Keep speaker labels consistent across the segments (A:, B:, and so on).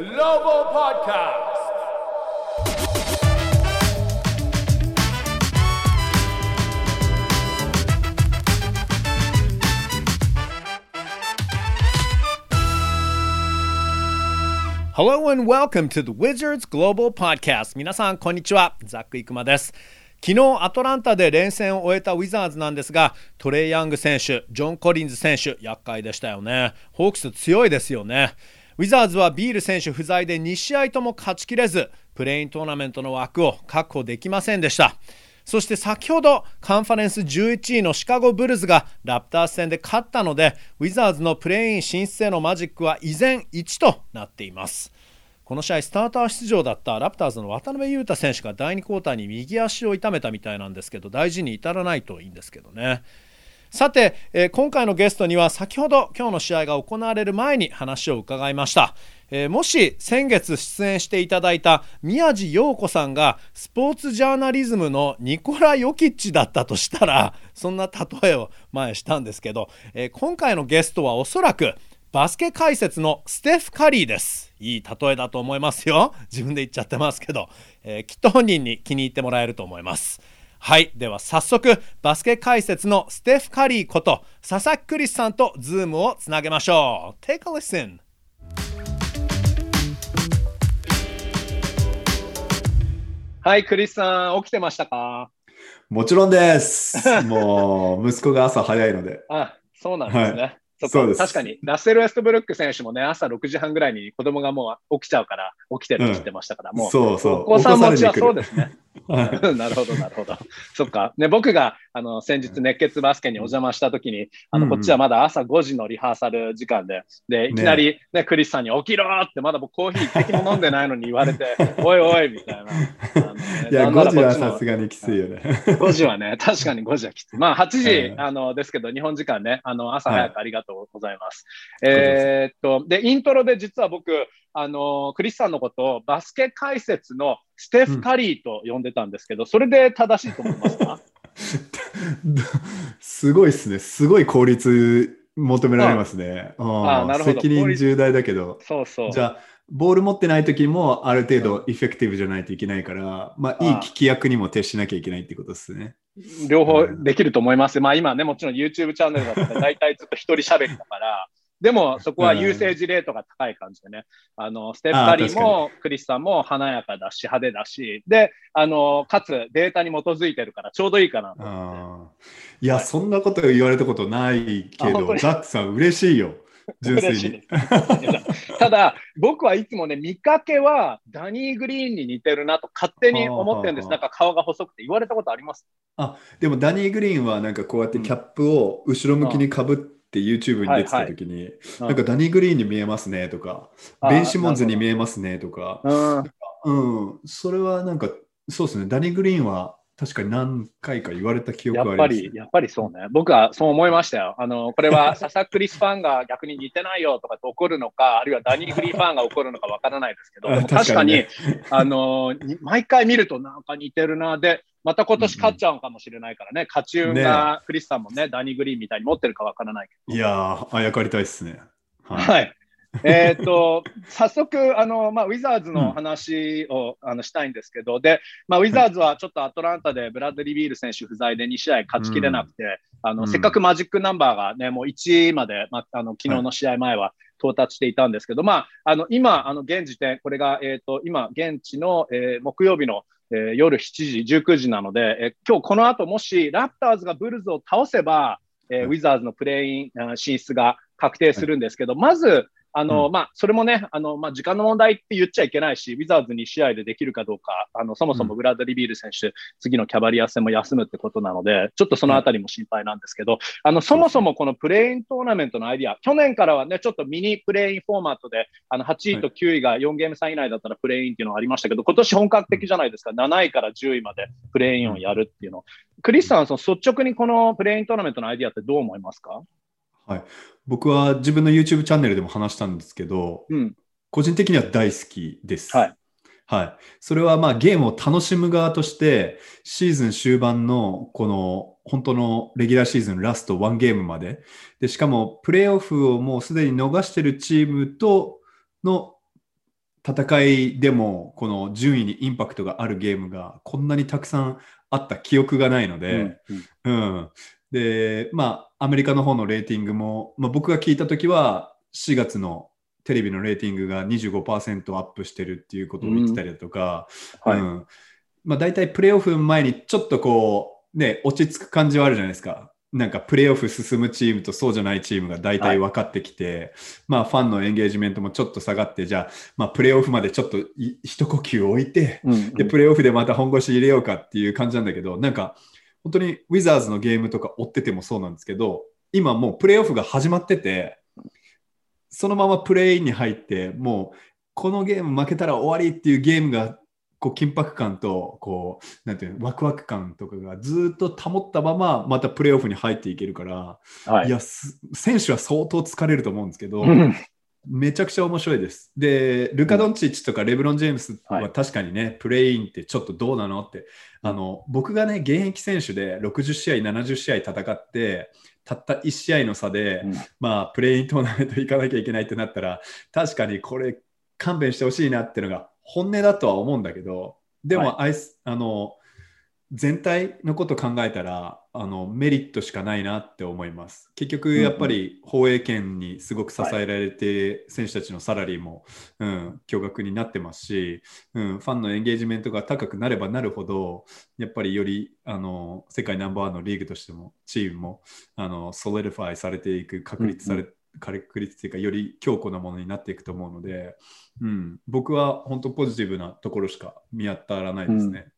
A: Global Podcast. Hello and welcome to the Wizards Global Podcast. 皆さん、こんにちは。ザック・イクマです。昨日アトランタで連戦を終えたウィザーズなんですがトレイ・ヤング選手ジョン・コリンズ選手厄介でしたよねホークス強いですよねウィザーズはビール選手不在で2試合とも勝ちきれずプレイントーナメントの枠を確保できませんでした。そして先ほどカンファレンス11位のシカゴブルズがラプターズ戦で勝ったのでウィザーズのプレイン進出へのマジックは依然1となっています。この試合スターター出場だったラプターズの渡辺裕太選手が第2クォーターに右足を痛めたみたいなんですけど大事に至らないといいんですけどね。さて、えー、今回のゲストには先ほど今日の試合が行われる前に話を伺いました、えー、もし先月出演していただいた宮地陽子さんがスポーツジャーナリズムのニコラ・ヨキッチだったとしたらそんな例えを前したんですけど、えー、今回のゲストはおそらくバスケ解説のステフ・カリーです。いい例えだと思いますよ。自分で言っちゃってますけど、えー、きっと本人に気に入ってもらえると思います。はいでは早速バスケ解説のステフ・カリーこと佐々木クリスさんとズームをつなげましょう。Take a listen. はいクリスさん起きてましたか？
B: もちろんです。もう息子が朝早いので。
A: あそうなんですね、はい。そうです。確かに、ラッセル・ウェストブルック選手もね、朝6時半ぐらいに子供がもう起きちゃうから、起きてるって言ってましたから、うん、もう、
B: そうそう。お
A: 子さん持ちはそうですね。なるほど、なるほど。そっか。ね、僕が、あの、先日、熱血バスケにお邪魔したときに、あの、こっちはまだ朝5時のリハーサル時間で、で、いきなり、ね、クリスさんに起きろって、まだ僕コーヒー一滴も飲んでないのに言われて、おいおい、みたいな。
B: いや、5時はさすがにきついよね。
A: 5時はね、確かに5時はきつい。まあ、8時、あの、ですけど、日本時間ね、あの、朝早くありがとうございます。えっと、で、イントロで実は僕、あの、クリスさんのことをバスケ解説のステフ・カリーと呼んでたんですけど、うん、それで正しいと思いますか？
B: すごいですね。すごい効率求められますね。あなるほど責任重大だけど。
A: そうそう。
B: じゃあ、ボール持ってない時もある程度エフェクティブじゃないといけないから、まあ、いい聞き役にも徹しなきゃいけないってことですね。
A: 両方できると思います。まあ今ね、もちろん YouTube チャンネルだったら大体ずっと一人喋りだから、でも、そこは優勢事例とか高い感じでね、あの、ステッカリーもクリスさんも華やかだし、派手だし、で、あの、かつデータに基づいてるからちょうどいいかな。
B: いや、はい、そんなこと言われたことないけど、ザックさん嬉しいよ。純粋に。
A: ただ、僕はいつもね、見かけはダニー・グリーンに似てるなと勝手に思ってるんです。なんか顔が細くて言われたことあります？
B: あ、でもダニー・グリーンはなんかこうやってキャップを後ろ向きにかぶって、って YouTube に出てた時に、はいはい、なんかダニー・グリーンに見えますねとか、ベン・シモンズに見えますねとか、うん、それはなんか、そうですね、ダニー・グリーンは確かに何回か言われた記憶あり
A: ます、ね、やっぱり、やっぱりそうね。僕はそう思いましたよ。あの、これは ササクリスファンが逆に似てないよとかって怒るのか、あるいはダニー・グリーンファンが怒るのかわからないですけど、確かに、ね、あの、毎回見るとなんか似てるな。で、また今年勝っちゃうかもしれないからね、勝ち運がクリスさんもね、ダニー・グリーンみたいに持ってるかわからないけ
B: ど。いやー、あやかりたいですね。
A: はい、はい。えっと、早速、あの、まあ、ウィザーズの話を、うん、あのしたいんですけど、で、まあ、ウィザーズはちょっとアトランタでブラッドリー・ビール選手不在で2試合勝ちきれなくて、うん、あの、せっかくマジックナンバーがね、もう1まで、まあ、あの、昨日の試合前は到達していたんですけど、まあ、あの、今、あの、現時点、これが、えっ、ー、と、今、現地の、えー、木曜日のえー、夜7時、19時なので、えー、今日この後もしラプターズがブルズを倒せば、えー、ウィザーズのプレイン進出が確定するんですけど、まず、あの、うん、まあ、それもね、あの、まあ、時間の問題って言っちゃいけないし、ウィザーズ2試合でできるかどうか、あの、そもそもブラッドリビール選手、うん、次のキャバリア戦も休むってことなので、ちょっとそのあたりも心配なんですけど、あの、そもそもこのプレイントーナメントのアイディア、去年からはね、ちょっとミニプレインフォーマットで、あの、8位と9位が4ゲーム差以内だったらプレインっていうのがありましたけど、今年本格的じゃないですか、7位から10位までプレインをやるっていうの。クリスさん、その率直にこのプレイントーナメントのアイディアってどう思いますか？
B: はい、僕は自分の YouTube チャンネルでも話したんですけど、うん、個人的には大好きです。はい。はい。それはまあゲームを楽しむ側として、シーズン終盤のこの本当のレギュラーシーズンラスト1ゲームまで、で、しかもプレーオフをもうすでに逃してるチームとの戦いでもこの順位にインパクトがあるゲームがこんなにたくさんあった記憶がないので、うん、うん、で、まあ、アメリカの方のレーティングも、まあ、僕が聞いたときは4月のテレビのレーティングが25%アップしてるっていうことを言ってたりだとか、うん、はい、うん、まあ、大体プレーオフ前にちょっとこう、ね、落ち着く感じはあるじゃないですか。なんかプレーオフ進むチームとそうじゃないチームが大体分かってきて、はい、まあファンのエンゲージメントもちょっと下がって、じゃあ、まあプレーオフまでちょっと一呼吸置いて、うんうん、で、プレーオフでまた本腰入れようかっていう感じなんだけど、なんか本当にウィザーズのゲームとか追っててもそうなんですけど、今もうプレーオフが始まってて、そのままプレインに入って、もうこのゲーム負けたら終わりっていうゲームがこう緊迫感とこうなんていうワクワク感とかがずっと保ったまままたプレーオフに入っていけるから、はい、いや選手は相当疲れると思うんですけど、めちゃくちゃ面白いです。で、ルカ・ドンチッチとかレブロン・ジェームスは確かにね、はい、プレインってちょっとどうなのって、あの僕がね、現役選手で60試合、70試合戦って、たった1試合の差で、うん、まあ、プレイントーナメント行かなきゃいけないってなったら、確かにこれ、勘弁してほしいなっていうのが本音だとは思うんだけど、でも、はい、あの全体のこと考えたらあのメリットしかないなって思います。結局やっぱり放映権にすごく支えられて、選手たちのサラリーも、うん、驚愕になってますし、うん、ファンのエンゲージメントが高くなればなるほどやっぱりよりあの世界ナンバーワンのリーグとしてもチームもあのソリディファイされていく確立され、うんうん確率っていうかより強固なものになっていくと思うので、うん、僕は本当ポジティブなところしか見当たらないですね。うん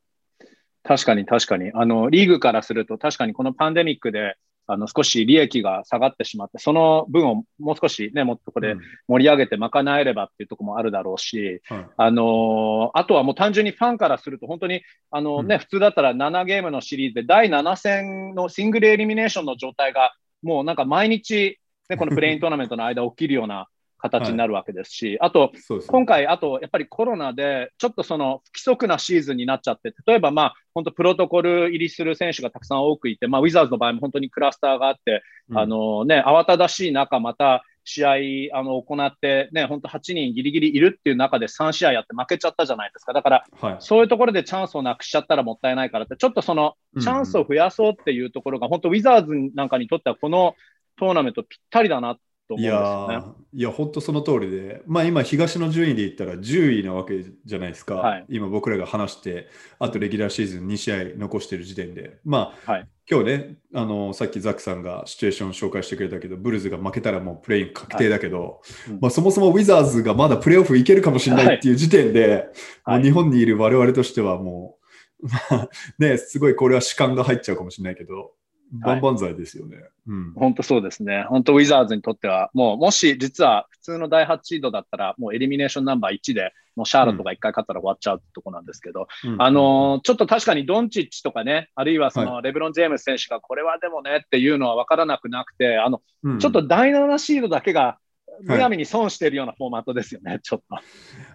A: 確かに確かに。あの、リーグからすると確かにこのパンデミックで、あの、少し利益が下がってしまって、その分をもう少しね、もっとこれ盛り上げて賄えればっていうところもあるだろうし、うん、あのあとはもう単純にファンからすると、本当に、あのね、うん、普通だったら7ゲームのシリーズで第7戦のシングルエリミネーションの状態が、もうなんか毎日、ね、このプレイントーナメントの間起きるような形になるわけですし、はい、あと、今回、あとやっぱりコロナで、ちょっとその不規則なシーズンになっちゃって、例えば、まあ、本当、プロトコル入りする選手がたくさん多くいて、まあ、ウィザーズの場合も本当にクラスターがあって、うん、あのね、慌ただしい中、また試合あの行って、ね、本当8人ギリギリいるっていう中で3試合やって負けちゃったじゃないですか。だから、はい、そういうところでチャンスをなくしちゃったらもったいないからって、ちょっとそのチャンスを増やそうっていうところが、うんうん、本当、ウィザーズなんかにとっては、このトーナメントぴったりだなと思うんですよね。
B: いや、本当その通りで、まあ今、東の順位で言ったら10位なわけじゃないですか。はい、今、僕らが話して、あとレギュラーシーズン2試合残してる時点で。まあ、はい、今日ねあの、さっきザックさんがシチュエーション紹介してくれたけど、ブルズが負けたらもうプレイン確定だけど、はい。まあ、そもそもウィザーズがまだプレーオフいけるかもしれないっていう時点で、もう日本にいる我々としてはもう、ま あね、すごいこれは主観が入っちゃうかもしれないけど、万々歳ですよね。はい、
A: うん。本当そうですね。本当ウィザーズにとっては、もう、もし実は普通の第8シードだったら、もうエリミネーションナンバー1で、もうシャーロットが1回勝ったら終わっちゃうってとこなんですけど、うん、あのー、ちょっと確かにドンチッチとかね、あるいはそのレブロン・ジェームス選手がこれはでもねっていうのは分からなくなくて、あの、うん、ちょっと第7シードだけがむやみに損しているようなフォーマットですよね、はい、ちょっと。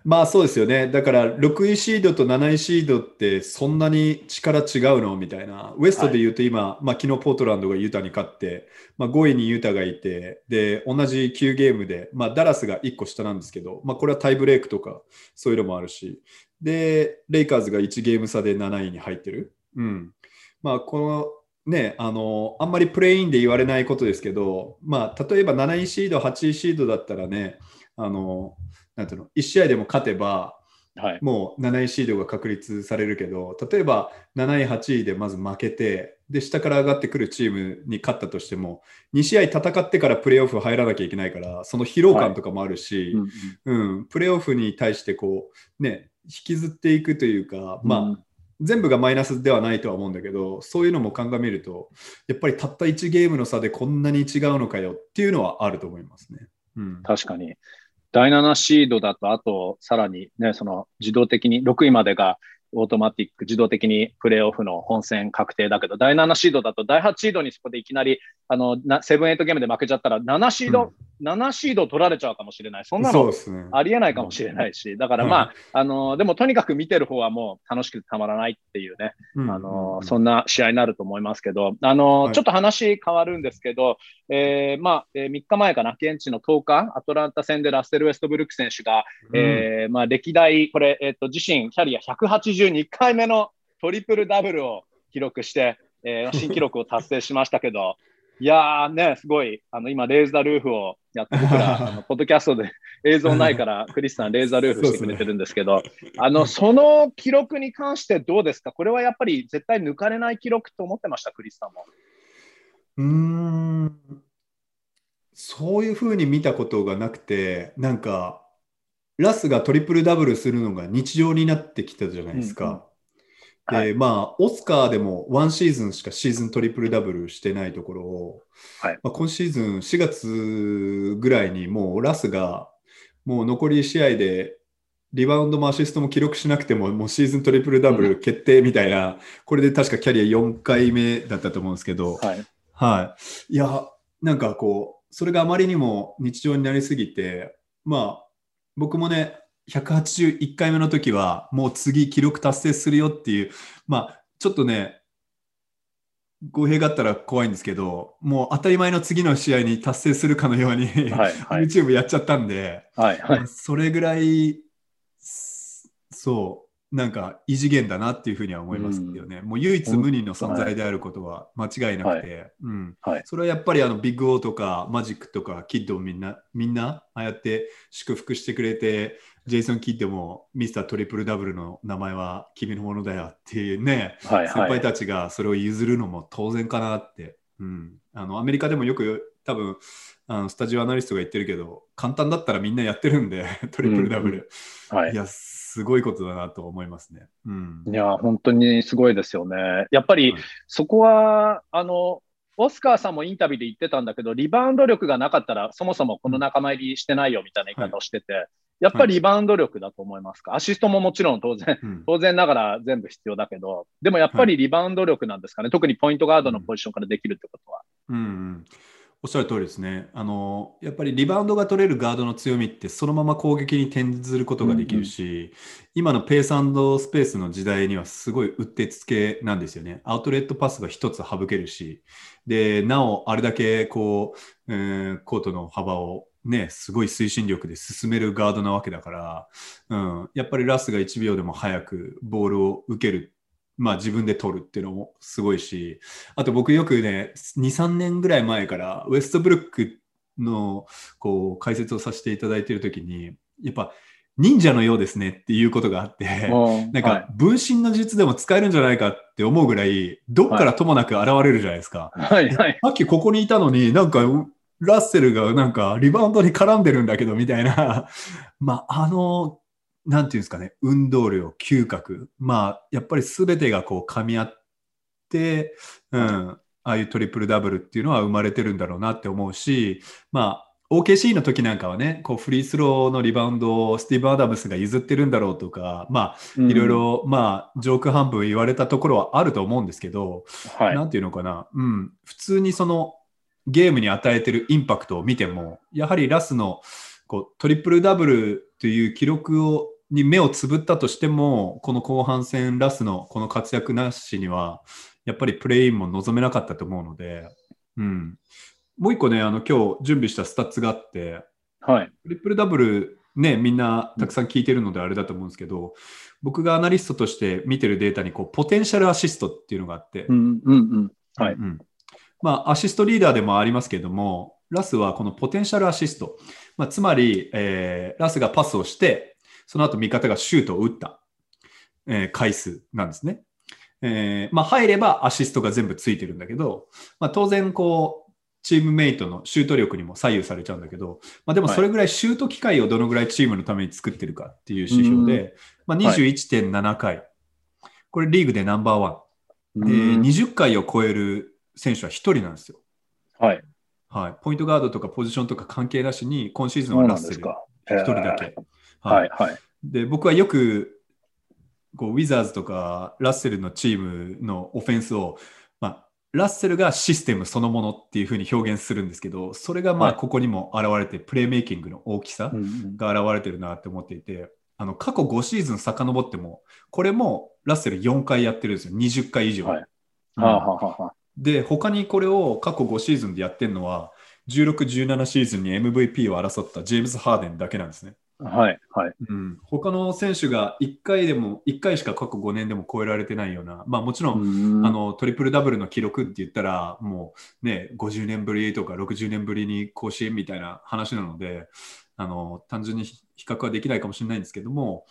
B: まあそうですよね。だから6位シードと7位シードってそんなに力違うの？みたいな。ウエストで言うと今、はい、まあ昨日ポートランドがユタに勝って、まあ、5位にユタがいて、で、同じ9ゲームで、まあダラスが1個下なんですけど、まあこれはタイブレークとかそういうのもあるし、で、レイカーズが1ゲーム差で7位に入ってる。うん。まあこのね、あのあんまりプレインで言われないことですけど、まあ、例えば7位シード、8位シードだったらね、あのなんていうの1試合でも勝てば、はい、もう7位シードが確立されるけど、例えば7位、8位でまず負けて、で下から上がってくるチームに勝ったとしても、2試合戦ってからプレーオフ入らなきゃいけないから、その疲労感とかもあるし、はい、うん、うん、プレーオフに対してこう、ね、引きずっていくというか、まあ、うん全部がマイナスではないとは思うんだけど、そういうのも鑑みると、やっぱりたった1ゲームの差でこんなに違うのかよっていうのはあると思いますね。
A: うん、確かに。第7シードだと、あとさらにね、その自動的に6位までがオートマティック、自動的にプレーオフの本戦確定だけど、第7シードだと第8シードにそこでいきなりあのセブンエイトゲームで負けちゃったら、7シード7シード取られちゃうかもしれない。そんなのありえないかもしれないし、だからまあ、あのでもとにかく見てる方はもう楽しくてたまらないっていうね、あのそんな試合になると思いますけど、あのちょっと話変わるんですけど、えー、まあ、えー、3日前かな、現地の10日、アトランタ戦でラッセル・ウェストブルック選手が、えー、まあ、歴代、これ、えっ、と、自身キャリア182回目のトリプルダブルを記録して、えー、新記録を達成しましたけど、いやーね、すごい、あの、今、レーザールーフをやって、僕ら、あのポッドキャストで映像ないから、クリスさん、レーザールーフしてくれてるんですけど、あの、その記録に関してどうですか？これはやっぱり絶対抜かれない記録と思ってました、クリスさんも。
B: うーん、そういうふうに見たことがなくて、なんか、ラスがトリプルダブルするのが日常になってきたじゃないですか。で、はい、まあ、オスカーでもワンシーズンしかシーズントリプルダブルしてないところを、はい、まあ、今シーズン4月ぐらいにもうラスがもう残り試合でリバウンドもアシストも記録しなくてももうシーズントリプルダブル決定みたいな、うん、これで確かキャリア4回目だったと思うんですけど、はい。はい、いや、なんかこう、それがあまりにも日常になりすぎて、まあ、僕もね、181回目の時は、もう次記録達成するよっていう、まあ、ちょっとね、語弊があったら怖いんですけど、もう当たり前の次の試合に達成するかのように、はいはい、YouTube やっちゃったんで、はいはい、それぐらい、そう、なんか異次元だなっていうふうには思いますよね。うん、もう唯一無二の存在であることは間違いなくて、うん。はい、それはやっぱりあのビッグオーとかマジックとかキッドをみんな、みんなああやって祝福してくれて、ジェイソン・キッドもミスタートリプルダブルの名前は君のものだよっていうね、はいはい、先輩たちがそれを譲るのも当然かなって。うん、あのアメリカでもよく多分あのスタジオアナリストが言ってるけど簡単だったらみんなやってるんで トリプルダブル、うん。はい、いやすごいことだなと思いますね。
A: うん、いや、本当にすごいですよね。やっぱり、そこは、あの、オスカーさんもインタビューで言ってたんだけど、リバウンド力がなかったら、そもそもこの仲間入りしてないよみたいな言い方をしてて、はい、やっぱりリバウンド力だと思いますか、アシストももちろん当然、当然ながら全部必要だけど、でもやっぱりリバウンド力なんですかね、はい、特にポイントガードのポジションからできるってことは。
B: うん、うんおっしゃる通りですねあの。やっぱりリバウンドが取れるガードの強みってそのまま攻撃に転ずることができるし、うんうん、今のペーススペースの時代にはすごいうってつけなんですよね。アウトレットパスが一つ省けるし、で、なおあれだけこう、えー、コートの幅をね、すごい推進力で進めるガードなわけだから、うん、やっぱりラスが1秒でも早くボールを受けるまあ自分で取るっていうのもすごいし、あと僕よくね、2、3年ぐらい前からウエストブルックのこう解説をさせていただいているときに、やっぱ忍者のようですねっていうことがあって、なんか分身の術でも使えるんじゃないかって思うぐらい、どっからともなく現れるじゃないですか。はいはい、さっきここにいたのになんかラッセルがなんかリバウンドに絡んでるんだけどみたいな、まああのなんていうんですかね、運動量、嗅覚、まあ、やっぱり全てがこう噛み合って、うん、ああいうトリプルダブルっていうのは生まれてるんだろうなって思うし、まあ、OKC の時なんかはね、こうフリースローのリバウンドをスティーブ・アダムスが譲ってるんだろうとか、まあ、いろいろ、まあ、ジョーク半分言われたところはあると思うんですけど、はい、なんていうのかな、うん、普通にそのゲームに与えてるインパクトを見ても、やはりラスのこうトリプルダブルという記録をに目をつぶったとしても、この後半戦ラスのこの活躍なしには、やっぱりプレインも望めなかったと思うので、うん、もう一個ね、あの今日準備したスタッツがあって、はい、トリプルダブル、ね、みんなたくさん聞いてるのであれだと思うんですけど、僕がアナリストとして見てるデータにこうポテンシャルアシストっていうのがあって、うんうんうん。はい。うん、まあ、アシストリーダーでもありますけども、ラスはこのポテンシャルアシスト、まあ、つまり、えー、ラスがパスをして、その後味方がシュートを打った、えー、回数なんですね。えー、まあ、入ればアシストが全部ついてるんだけど、まあ、当然こう、チームメイトのシュート力にも左右されちゃうんだけど、まあ、でもそれぐらいシュート機会をどのぐらいチームのために作ってるかっていう指標で、まあ、21.7回、これリーグでナンバーワン。で、20回を超える選手は1人なんですよ。はい。はい。ポイントガードとかポジションとか関係なしに、今シーズンはラッセル1人だけ。はい、はい、で僕はよくこうウィザーズとかラッセルのチームのオフェンスを、まあ、ラッセルがシステムそのものっていうふうに表現するんですけど、それがまあここにも現れて、プレーメイキングの大きさが現れてるなって思っていて、あの過去5シーズン遡っても、これもラッセル4回やってるんですよ、20回以上。はい。うん。はははで、他にこれを過去5シーズンでやってるのは、16、17シーズンに MVP を争ったジェームズ・ハーデンだけなんですね。
A: はい、はい。
B: うん、他の選手が1回でも、1回しか過去5年でも超えられてないような、まあもちろん、あのトリプルダブルの記録って言ったら、もうね、50年ぶりとか60年ぶりに更新みたいな話なので、あの単純に比較はできないかもしれないんですけども、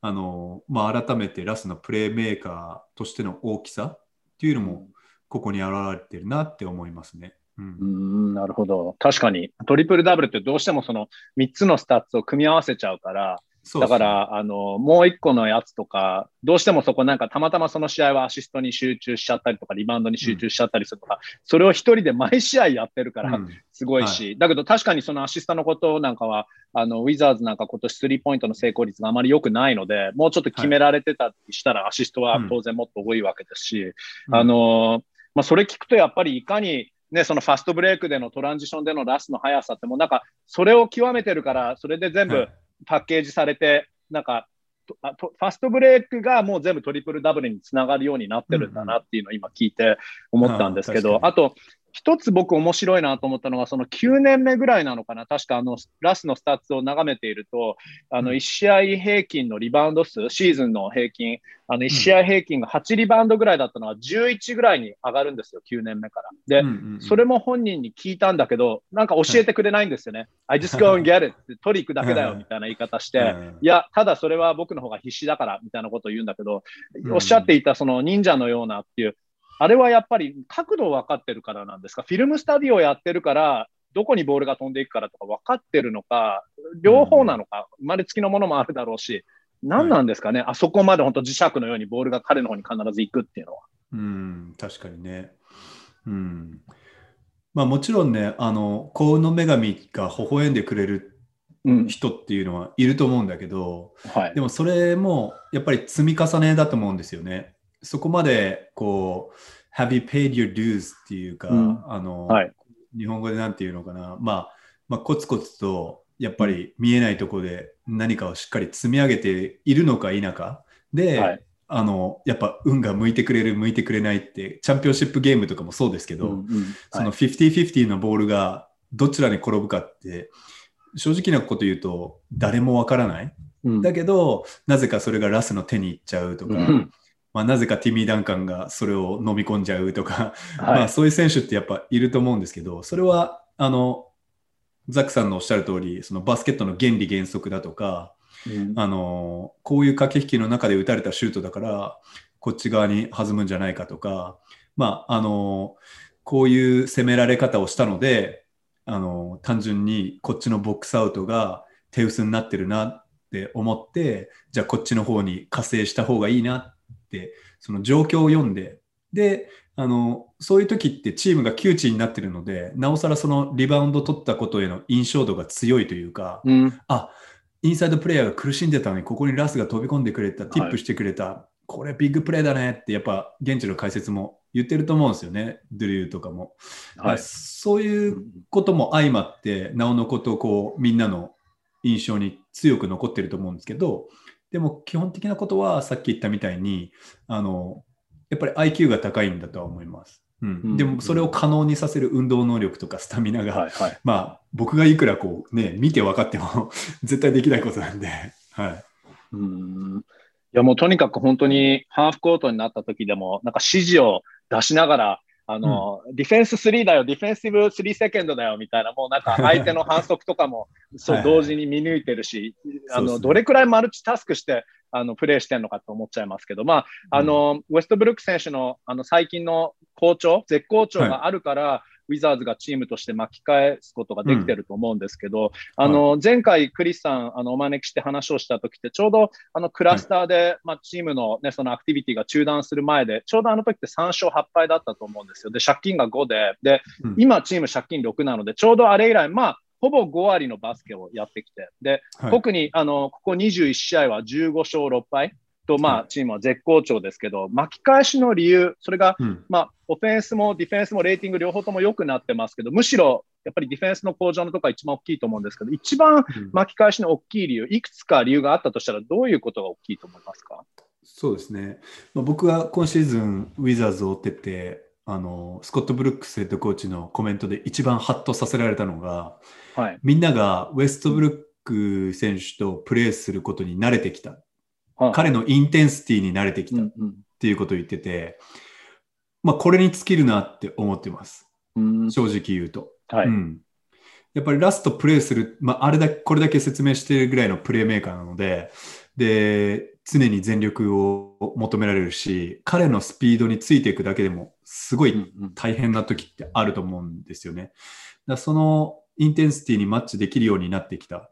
B: あのまあ、改めてラスのプレーメーカーとしての大きさっていうのも、ここに現れてるなって思いますね。
A: うん、なるほど。確かに、トリプルダブルってどうしてもその3つのスタッツを組み合わせちゃうから、だから、あの、もう一個のやつとか、どうしてもそこなんかたまたまその試合はアシストに集中しちゃったりとか、リバウンドに集中しちゃったりするとか、うん、それを一人で毎試合やってるから、すごいし、うんはい、だけど確かにそのアシストのことなんかは、あの、ウィザーズなんか今年スリーポイントの成功率があまり良くないので、もうちょっと決められてたりしたら、アシストは当然もっと多いわけですし、うん、あの、まあ、それ聞くとやっぱりいかに、ね、そのファストブレイクでのトランジションでのラスの速さってもうなんかそれを極めてるからそれで全部パッケージされて、なんかファストブレイクがもう全部トリプルダブルにつながるようになってるんだなっていうのを今聞いて思ったんですけど、あと一つ僕面白いなと思ったのが、その9年目ぐらいなのかな、確かあのラスのスタッツを眺めていると、あの1試合平均のリバウンド数、シーズンの平均、あの1試合平均が8リバウンドぐらいだったのは11ぐらいに上がるんですよ、9年目から。で、それも本人に聞いたんだけど、なんか教えてくれないんですよね。I just go and get it って取り行くだけだよみたいな言い方して、い。や、ただそれは僕の方が必死だからみたいなことを言うんだけど、おっしゃっていたその忍者のようなっていう、あれはやっぱり角度を分かってるからなんですか、フィルムスタディをやってるから、どこにボールが飛んでいくからとか分かってるのか、両方なのか、生まれつきのものもあるだろうし、何なんですかね、はい、あそこまで本当磁石のようにボールが彼の方に必ず行くっていうのは。
B: うん、確かにね。うん。まあもちろんね、あの、幸運の女神が微笑んでくれる人っていうのはいると思うんだけど、うんはい、でもそれもやっぱり積み重ねだと思うんですよね。そこまでこう Have you paid your dues っていうか、うん、あの、はい、日本語でなんていうのかな、まあ、まあコツコツとやっぱり見えないところで何かをしっかり積み上げているのか否か。で、はい、あのやっぱ運が向いてくれる向いてくれないってチャンピオンシップゲームとかもそうですけど、うんうん。はい、その50-50のボールがどちらに転ぶかって正直なこと言うと誰もわからない、うん、だけどなぜかそれがラスの手にいっちゃうとか、うん、まあ、なぜかティミー・ダンカンがそれを飲み込んじゃうとか、はい、まあそういう選手ってやっぱいると思うんですけど、それはあのザックさんのおっしゃる通り、そのバスケットの原理原則だとか、うん、あのこういう駆け引きの中で打たれたシュートだからこっち側に弾むんじゃないかとか、まあ、あのこういう攻められ方をしたのであの単純にこっちのボックスアウトが手薄になってるなって思ってじゃあこっちの方に加勢した方がいいなってその状況を読んでであのそういう時ってチームが窮地になってるのでなおさらそのリバウンド取ったことへの印象度が強いというか、うん、あインサイドプレイヤーが苦しんでたのにここにラスが飛び込んでくれたティップしてくれた、はい、これビッグプレーだねってやっぱ現地の解説も言ってると思うんですよねドゥリューとかも、はい、そういうことも相まってなおのことをこうみんなの印象に強く残ってると思うんですけどでも基本的なことはさっき言ったみたいにあのやっぱり IQ が高いんだとは思います。うん、でもそれを可能にさせる運動能力とかスタミナが、はいはい、まあ僕がいくらこうね見て分かっても 絶対できないことなんで、はい、
A: うん。いやもうとにかく本当にハーフコートになった時でもなんか指示を出しながらあの、うん、ディフェンス3だよ、ディフェンシブ3セカンドだよみたいな、もうなんか 相手の反則とかもそう同時に見抜いてるし、あの、どれくらいマルチタスクしてあのプレーしてるのかと思っちゃいますけど、まあ、あの、うん、ウェストブルック選手のあの最近の好調、絶好調があるから、はいウィザーズがチームとして巻き返すことができてると思うんですけど、うん、あの、はい、前回クリスさん、あの、お招きして話をした時って、ちょうどあのクラスターで、はい、まあ、チームのね、そのアクティビティが中断する前で、ちょうどあの時って3勝8敗だったと思うんですよ。で、借金が5で、で、うん、今チーム借金6なので、ちょうどあれ以来、まあ、ほぼ5割のバスケをやってきて、で、はい、特にあのここ21試合は15勝6敗と、まあ、チームは絶好調ですけど、巻き返しの理由、それが、うん、まあ、オフェンスもディフェンスもレーティング両方とも良くなってますけど、むしろ、やっぱりディフェンスの向上のところが一番大きいと思うんですけど、一番巻き返しの大きい理由、いくつか理由があったとしたら、どういうことが大きいと思いますか？
B: そうですね。まあ、僕は今シーズン、ウィザーズを追ってて、あのスコット・ブルックスヘッドコーチのコメントで一番ハッとさせられたのが、はい、みんながウェストブルック選手とプレーすることに慣れてきた、はい、彼のインテンシティに慣れてきたっていうことを言ってて、まあ、これに尽きるなって思ってます、うん、正直言うと、はい、うん、やっぱりラストプレーする、まあ、あれだこれだけ説明しているぐらいのプレーメーカーなのでで常に全力を求められるし、彼のスピードについていくだけでも、すごい大変な時ってあると思うんですよね。だそのインテンシティにマッチできるようになってきた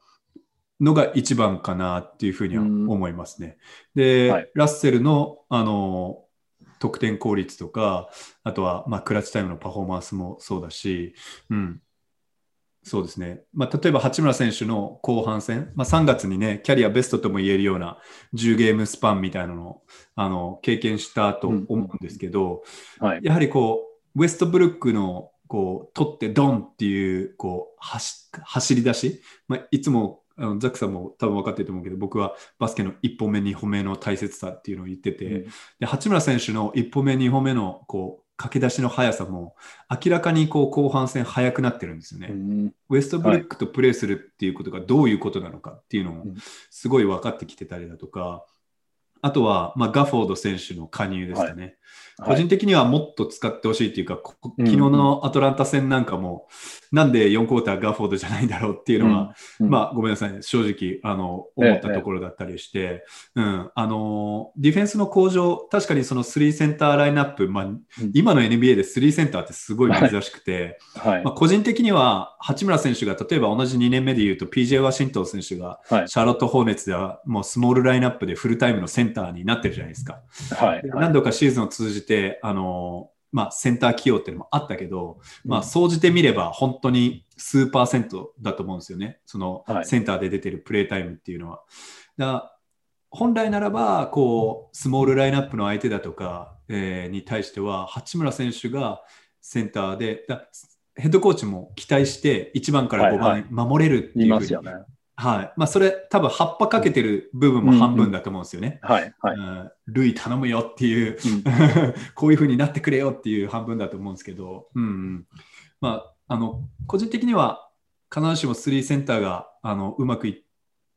B: のが一番かなっていうふうには思いますね。で、はい、ラッセルの、あの、得点効率とか、あとは、まあ、クラッチタイムのパフォーマンスもそうだし、うん、そうですね。まあ、例えば八村選手の後半戦、まあ、3月にね、キャリアベストとも言えるような10ゲームスパンみたいなのをあの経験したと思うんですけど、うんはい、やはりこう、ウエストブルックのこう取ってドンっていうこう走り出し、まあ、いつもあのザックさんも多分分かってると思うけど僕はバスケの1歩目2歩目の大切さっていうのを言ってて、うん、で八村選手の1歩目2歩目のこう駆け出しの速さも明らかにこう後半戦速くなってるんですよね。うん、ウエストブルックとプレーするっていうことがどういうことなのかっていうのをすごい分かってきてたりだとか、あとは、まあ、ガフォード選手の加入ですかね。個人的にはもっと使ってほしいっていうか、昨日のアトランタ戦なんかも、なんで4クォーターガフォードじゃないんだろうっていうのは、まあ、ごめんなさい、正直、あの、思ったところだったりして、うん、あの、ディフェンスの向上、確かにその3センターラインナップ、まあ、今の NBA で3センターってすごい珍しくて、はい。まあ、個人的には、八村選手が、例えば同じ2年目で言うと、PJ ワシントン選手が、シャーロット・ホーネッツでは、もうスモールラインナップでフルタイムのセンターになってるじゃないですか。はい、何度かシーズンを通じて、あの、まあ、センター起用っていうのもあったけど、まあ、総じてみれば本当に数パーセントだと思うんですよね。そのセンターで出てるプレータイムっていうのは。だ本来ならば、こう、スモールラインナップの相手だとか、えー、に対しては、八村選手がセンターで、だヘッドコーチも期待して1番から5番守れるっていう、はいはいはい。まあ、それ、多分、葉っぱかけてる部分も半分だと思うんですよね。
A: うんうん、はい。はい。
B: ルイ頼むよっていう、うん、こういうふうになってくれよっていう半分だと思うんですけど、うん、うん。まあ、あの、個人的には、必ずしも3センターが、あの、うまくいっ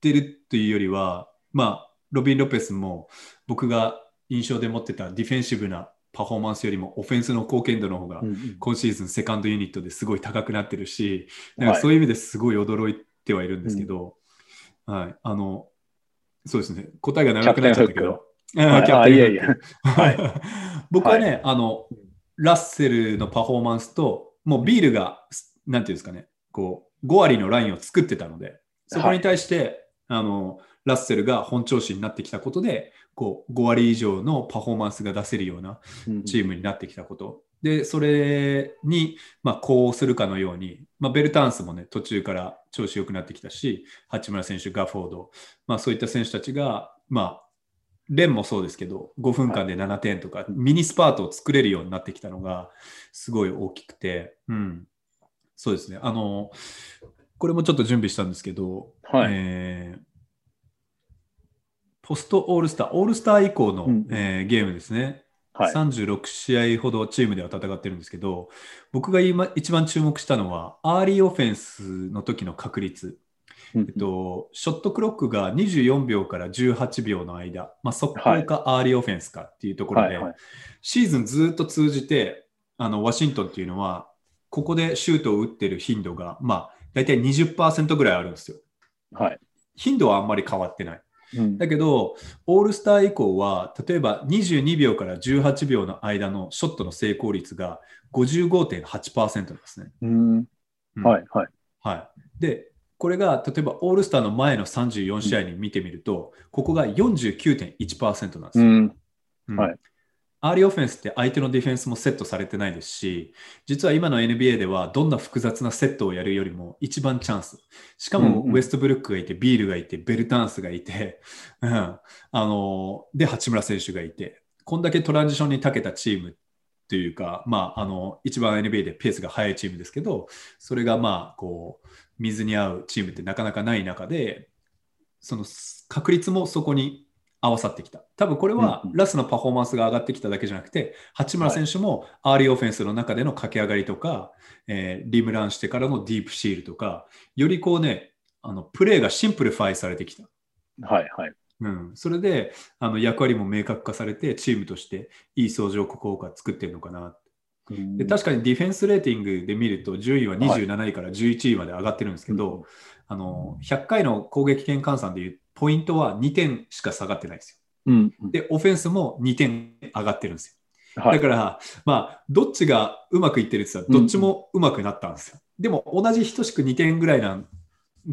B: てるというよりは、まあ、ロビン・ロペスも、僕が印象で持ってたディフェンシブなパフォーマンスよりもオフェンスの貢献度の方が今シーズンセカンドユニットですごい高くなってるし、なんかそういう意味ですごい驚いてはいるんですけど、うん、はい、あの、そうですね、答えが長くなっちゃったけど、キャプテンい。やいやはい、僕はね、はい、あの、ラッセルのパフォーマンスと、もうビールが、なんていうんですかね、こう、5割のラインを作ってたので、そこに対して、はい、あの、ラッセルが本調子になってきたことで、こう5割以上のパフォーマンスが出せるようなチームになってきたこと。で、それに、まあ、こうするかのように、まあ、ベルタンスもね、途中から調子良くなってきたし、八村選手、ガフォード、まあ、そういった選手たちが、まあ、レンもそうですけど、5分間で7点とか、ミニスパートを作れるようになってきたのが、すごい大きくて、うん、そうですね。あの、これもちょっと準備したんですけど、はい、えー、ポストオールスター、オールスター以降の、うん、えー、ゲームですね。はい、36試合ほどチームでは戦ってるんですけど、僕が今一番注目したのは、アーリーオフェンスの時の確率。えっと、ショットクロックが24秒から18秒の間、まあ、速攻かアーリーオフェンスかっていうところで、シーズンずっと通じてあのワシントンっていうのは、ここでシュートを打ってる頻度が、まあ、大体20%ぐらいあるんですよ。
A: はい、
B: 頻度はあんまり変わってない。だけど、オールスター以降は、例えば22秒から18秒の間のショットの成功率が55.8%なんですね。
A: うん、はい、はい。
B: はい。で、これが例えばオールスターの前の34試合に見てみると、ここが49.1%なんですよ。
A: うん、はい。
B: アーリーオフェンスって相手のディフェンスもセットされてないですし、実は今の NBA ではどんな複雑なセットをやるよりも一番チャンス。しかもウエストブルックがいて、ビールがいて、ベルタンスがいて、うん、あので、八村選手がいて、こんだけトランジションに長けたチームというか、まあ、あの一番 NBA でペースが速いチームですけど、それがまあこう水に合うチームってなかなかない中で、その確率もそこに合わさってきた。多分これはラスのパフォーマンスが上がってきただけじゃなくて、八村選手もアーリーオフェンスの中での駆け上がりとか、えー、リムランしてからのディープシールとか、よりこうね、あのプレーがシンプルファイされてきた。
A: はいはい。
B: うん、それであの役割も明確化されて、チームとしていい相乗効果を作ってるのかなで確かにディフェンスレーティングで見ると順位は27位から11位まで上がってるんですけど、はい、あの100回の攻撃権換算でいうポイントは2点しか下がってないですよ。うん、で、オフェンスも2点上がってるんですよ。はい、だから、まあ、どっちがうまくいってるって言ったら、どっちもうまくなったんですよ。うん、でも、同じ等しく2点ぐらいな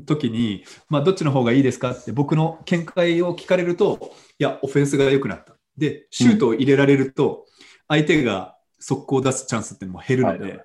B: 時に、まあ、どっちの方がいいですかって僕の見解を聞かれると、いや、オフェンスが良くなった。で、シュートを入れられると、相手が速攻を出すチャンスっていうのも減るので、はいはい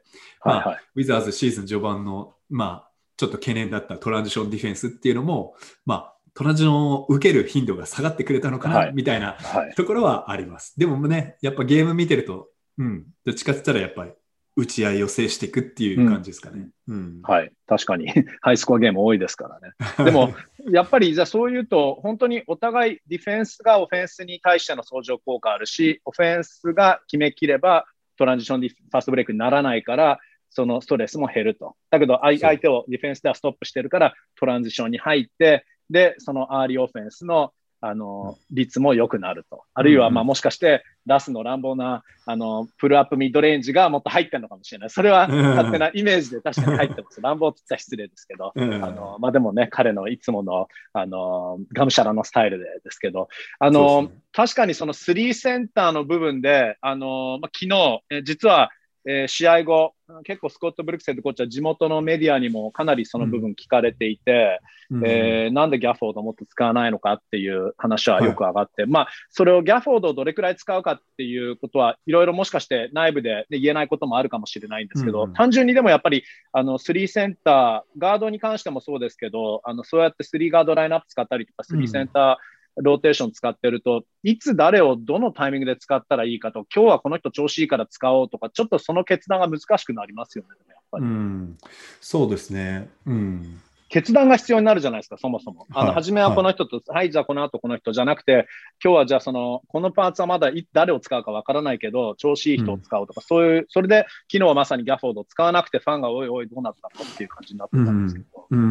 B: まあ、ウィザーズシーズン序盤の、まあ、ちょっと懸念だったトランジションディフェンスっていうのも、まあ、トランジションを受ける頻度が下がってくれたのかな、はい、みたいなところはあります。でもね、やっぱゲーム見てると、うん、どっちかって言ったらやっぱり打ち合いを制していくっていう感じですかね。
A: うん、うん、はい、確かにハイスコアゲーム多いですからね。でも、やっぱりじゃあそういうと、本当にお互いディフェンスがオフェンスに対しての相乗効果あるし、オフェンスが決めきればトランジションで、ファーストブレイクにならないから、そのストレスも減ると。だけど、相手をディフェンスではストップしてるから、トランジションに入って、で、そのアーリーオフェンスのあの率も良くなると。あるいは、まあ、もしかして、ラスの乱暴なあのプルアップミッドレンジがもっと入ってるのかもしれない。それは勝手なイメージで確かに入ってます。乱暴って言ったら失礼ですけど、あのまあ、でもね、彼のいつものあのがむしゃらのスタイルでですけど、あの、ね、確かにそのスリーセンターの部分で、あのまあ、昨日、え実はえー、試合後、結構スコット・ブルックセッドコーチは地元のメディアにもかなりその部分聞かれていて、うん、えー、なんでギャフォードもっと使わないのかっていう話はよく上がって、はい、まあ、それをギャフォードをどれくらい使うかっていうことはいろいろもしかして内部で、ね、言えないこともあるかもしれないんですけど、うん、単純にでもやっぱりあのスリーセンター、ガードに関してもそうですけど、あのそうやってスリーガードラインナップ使ったりとか、スリーセンター、うんローテーション使ってると、いつ誰をどのタイミングで使ったらいいかと、今日はこの人調子いいから使おうとか、ちょっとその決断が難しくなりますよね、やっぱり。うん、
B: そうですね。うん
A: 決断が必要になるじゃないですか、そもそも。あの、初めはこの人と、はい、はい、じゃあこの後この人じゃなくて、今日はじゃあその、このパーツはまだ誰を使うかわからないけど、調子いい人を使うとか、うん、そういう、それで、昨日はまさにギャフォードを使わなくて、ファンがおいおいどうなったのっていう感じになってたんですけど。
B: うん、う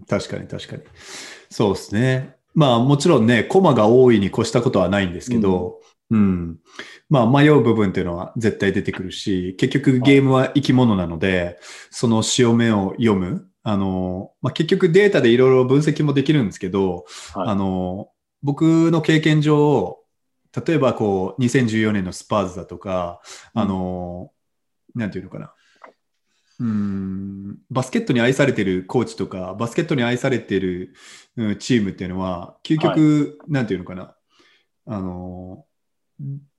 B: ん、確かに確かに。そうですね。まあもちろんね、コマが多いに越したことはないんですけど、うん、うん、まあ迷う部分っていうのは絶対出てくるし、結局ゲームは生き物なので、その潮目を読む。あの、まあ、結局データでいろいろ分析もできるんですけど、はい、あの、僕の経験上、例えばこう、2014年のスパーズだとか、うん、あの、なんていうのかな。うん。バスケットに愛されてるコーチとか、バスケットに愛されてる、うん、チームっていうのは、究極、はい、なんていうのかな、あの、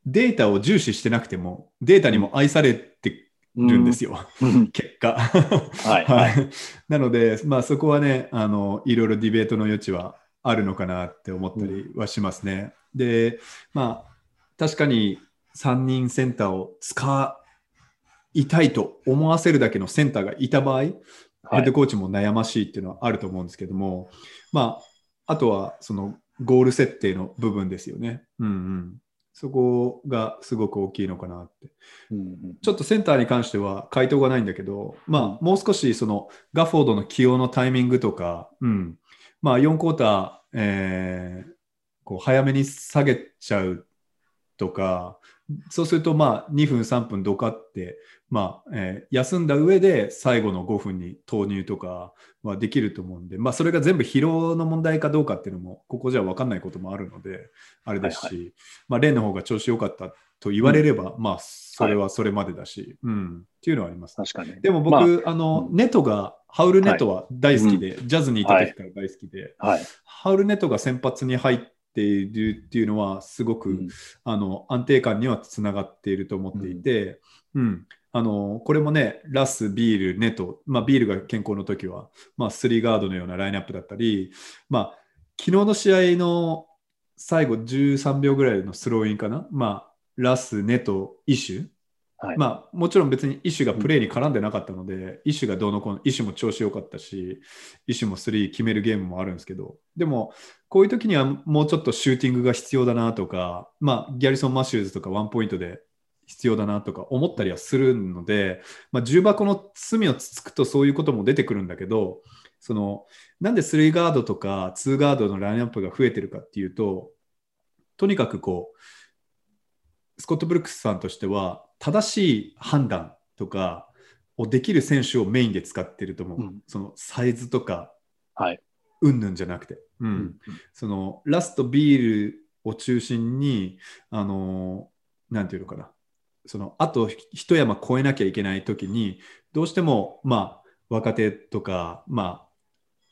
B: データを重視してなくても、データにも愛されてるんですよ、うん、結果。はい、はい、なので、まあ、そこはねあの、いろいろディベートの余地はあるのかなって思ったりはしますね。うん、で、まあ、確かに3人センターを使いたいと思わせるだけのセンターがいた場合、ヘッドコーチも悩ましいっていうのはあると思うんですけども、まあ、あとはそのゴール設定の部分ですよね。うんうん。そこがすごく大きいのかなって。うんうん、ちょっとセンターに関しては回答がないんだけど、まあ、もう少しそのガフォードの起用のタイミングとか、うん、まあ、4クォーター、えー、こう早めに下げちゃうとか、そうするとまあ2分3分どかって、まあえー、休んだ上で最後の5分に投入とかはできると思うんで、まあ、それが全部疲労の問題かどうかっていうのもここじゃ分かんないこともあるのであれですし、はいはい、まあ、レンの方が調子良かったと言われれば、うん、まあそれはそれまでだし、はい、うん、っていうのはあります。
A: 確かに。
B: でも僕、まあ、あの、ネトがハウルネットは大好きで、はい。ジャズにいた時から大好きで、はい、ハウルネットが先発に入っっているっていうのはすごく、うん、あの安定感にはつながっていると思っていて、うん、うん、あのこれもねラス、ビール、ネト、まあ、ビールが健康の時は、まあ、スリーガードのようなラインナップだったり、まあ、昨日の試合の最後13秒ぐらいのスローインかな、まあ、ラス、ネト、イシュ。はい、まあ、もちろん別にイシュがプレーに絡んでなかったので、うん、イシュがどうのこうの、イシュも調子良かったし、イシュも3決めるゲームもあるんですけど、でも、こういう時にはもうちょっとシューティングが必要だなとか、まあ、ギャリソン・マシューズとかワンポイントで必要だなとか思ったりはするので、まあ、重箱の隅をつつくとそういうことも出てくるんだけど、そのなんで3ガードとか2ガードのラインナップが増えてるかっていうと、とにかくこう、スコット・ブルックスさんとしては、正しい判断とかをできる選手をメインで使ってると思う、うん、そのサイズとか、
A: はい、
B: うんぬんじゃなくて、うん、うん、そのラストビールを中心にあのなんていうのかなそのあと一山越えなきゃいけない時にどうしてもまあ若手とかまあ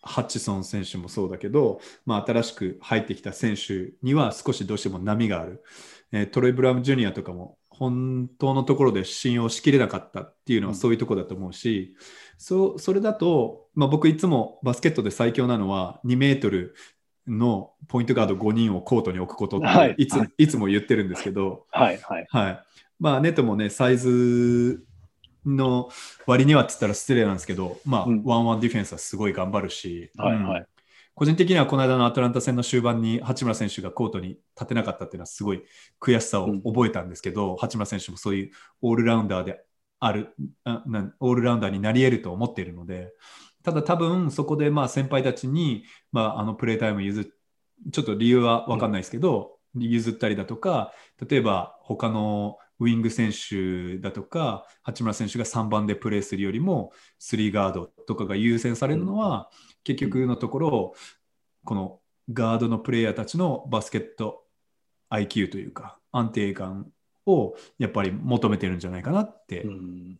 B: ハッチソン選手もそうだけど、まあ、新しく入ってきた選手には少しどうしても波がある、えー、トロイ・ブラウン・ジュニアとかも本当のところで信用しきれなかったっていうのはそういうところだと思うし、うん、そそれだと、まあ、僕いつもバスケットで最強なのは2メートルのポイントガード5人をコートに置くことっていつはい、いつも言ってるんですけど、
A: はいはい。
B: はいまあ、ネットもねサイズの割にはって言ったら失礼なんですけど、まあ、うん、ワンワンディフェンスはすごい頑張るし、
A: はいはい、
B: 個人的にはこの間のアトランタ戦の終盤に八村選手がコートに立てなかったっていうのはすごい悔しさを覚えたんですけど、うん、八村選手もそういうオールラウンダーであるあなオールラウンダーになり得ると思っているのでただ多分そこでまあ先輩たちに、まあ、あのプレータイム譲ちょっと理由は分かんないですけど、うん、譲ったりだとか例えば他のウイング選手だとか八村選手が3番でプレーするよりも3ガードとかが優先されるのは、結局のところこのガードのプレイヤーたちのバスケット IQ というか安定感をやっぱり求めてるんじゃないかなって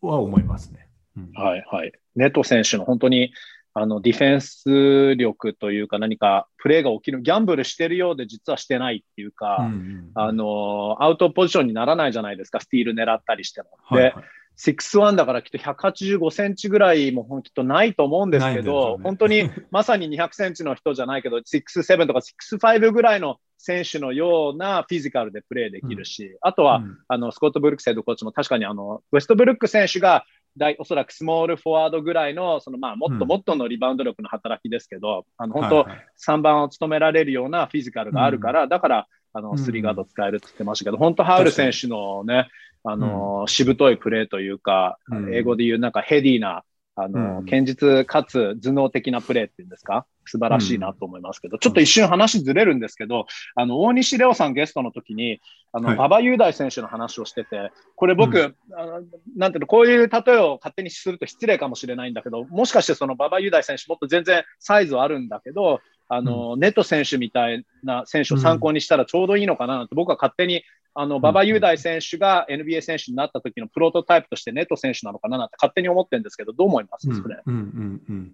B: は思いますね。
A: うん、はいはい。ネト選手の本当にあのディフェンス力というか何かプレーが起きる、ギャンブルしてるようで実はしてないっていうか、うんうん、あのアウトポジションにならないじゃないですか、スティール狙ったりしても。はいはい、で6-1だからきっと185センチぐらいもきっとないと思うんですけど、ね、本当に まさに200センチの人じゃないけど、6-7とか6-5ぐらいの選手のようなフィジカルでプレーできるし、うん、あとは、うん、あのスコット・ブルックスヘッドコーチも確かにあのウェストブルック選手が大おそらくスモールフォワードぐらいのそのまあもっともっとのリバウンド力の働きですけど、うん、あの本当、3番を務められるようなフィジカルがあるから、だからあのスリーガード使えるって言ってましたけど、本当、ハウル選手のね、あの、うん、しぶといプレーというか、うん、英語で言うなんかヘディな、あの、うん、堅実かつ頭脳的なプレーっていうんですか？素晴らしいなと思いますけど、ちょっと一瞬話ずれるんですけど、あの、大西レオさんゲストの時に、あの、馬場雄大選手の話をしてて、これ僕、あのなんていうの、こういう例えを勝手にすると失礼かもしれないんだけど、もしかしてその馬場雄大選手もっと全然サイズはあるんだけど、あの、ネット選手みたいな選手を参考にしたらちょうどいいのかなって僕は勝手にあの、馬場雄大選手が NBA 選手になった時のプロトタイプとしてネット選手なのかななんて勝手に思ってるんですけど、どう思います？それ、
B: うん。うん。うん。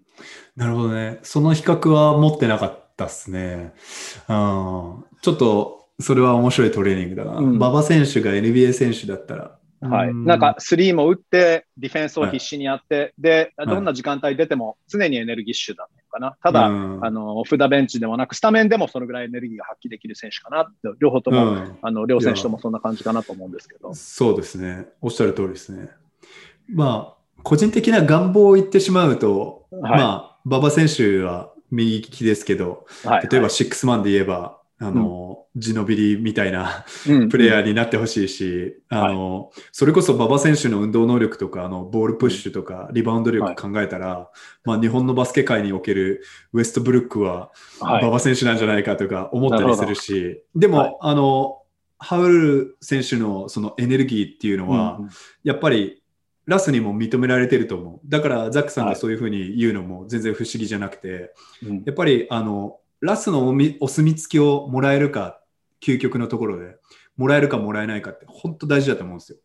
B: なるほどね。その比較は持ってなかったっすね。うん、ちょっと、それは面白いトレーニングだな。馬、場、選手が NBA 選手だったら、
A: はい。なんか、スリーも打って、ディフェンスを必死にやって、はい、で、どんな時間帯出ても常にエネルギッシュだ。ねかな。ただ、うん、あの、オフダベンチでもなく、スタメンでもそのぐらいエネルギーが発揮できる選手かなって、両方とも、うん、あの、両選手ともそんな感じかなと思うんですけど。
B: そうですね。おっしゃる通りですね。まあ、個人的な願望を言ってしまうと、はい、まあ、馬場選手は右利きですけど、はい、例えばシックスマンで言えば、あの、うん、ジノビリみたいなプレイヤーになってほしいし、うん、あの、はい、それこそ馬場選手の運動能力とか、あの、ボールプッシュとか、リバウンド力考えたら、はい、まあ、日本のバスケ界におけるウエストブルックは、馬場選手なんじゃないかとか思ったりするし、でも、あの、ハウル選手のそのエネルギーっていうのは、うん、やっぱりラスにも認められてると思う。だからザックさんがそういうふうに言うのも全然不思議じゃなくて、はい、やっぱりあのラスのお墨付きをもらえるか、究極のところで、もらえるかもらえないかって本当大事だと思うんですよ。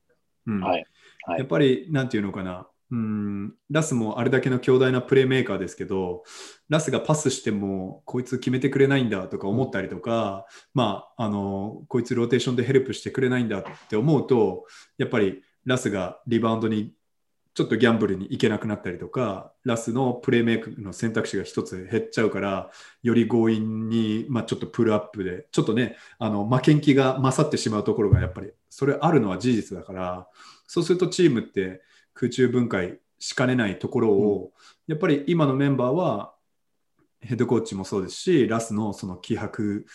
B: うん、はい、はい、やっぱり、なんていうのかな、うん。ラスもあれだけの強大なプレーメーカーですけど、ラスがパスしてもこいつ決めてくれないんだとか思ったりとか、まあ、あのこいつローテーションでヘルプしてくれないんだって思うと、やっぱりラスがリバウンドにちょっとギャンブルに行けなくなったりとか、ラスのプレーメイクの選択肢が一つ減っちゃうから、より強引に、まあ、ちょっとプルアップで、ちょっとね、あの負けん気が勝ってしまうところがやっぱり、それあるのは事実だから、そうするとチームって空中分解しかねないところを、うん、やっぱり今のメンバーは、ヘッドコーチもそうですし、ラスのその気迫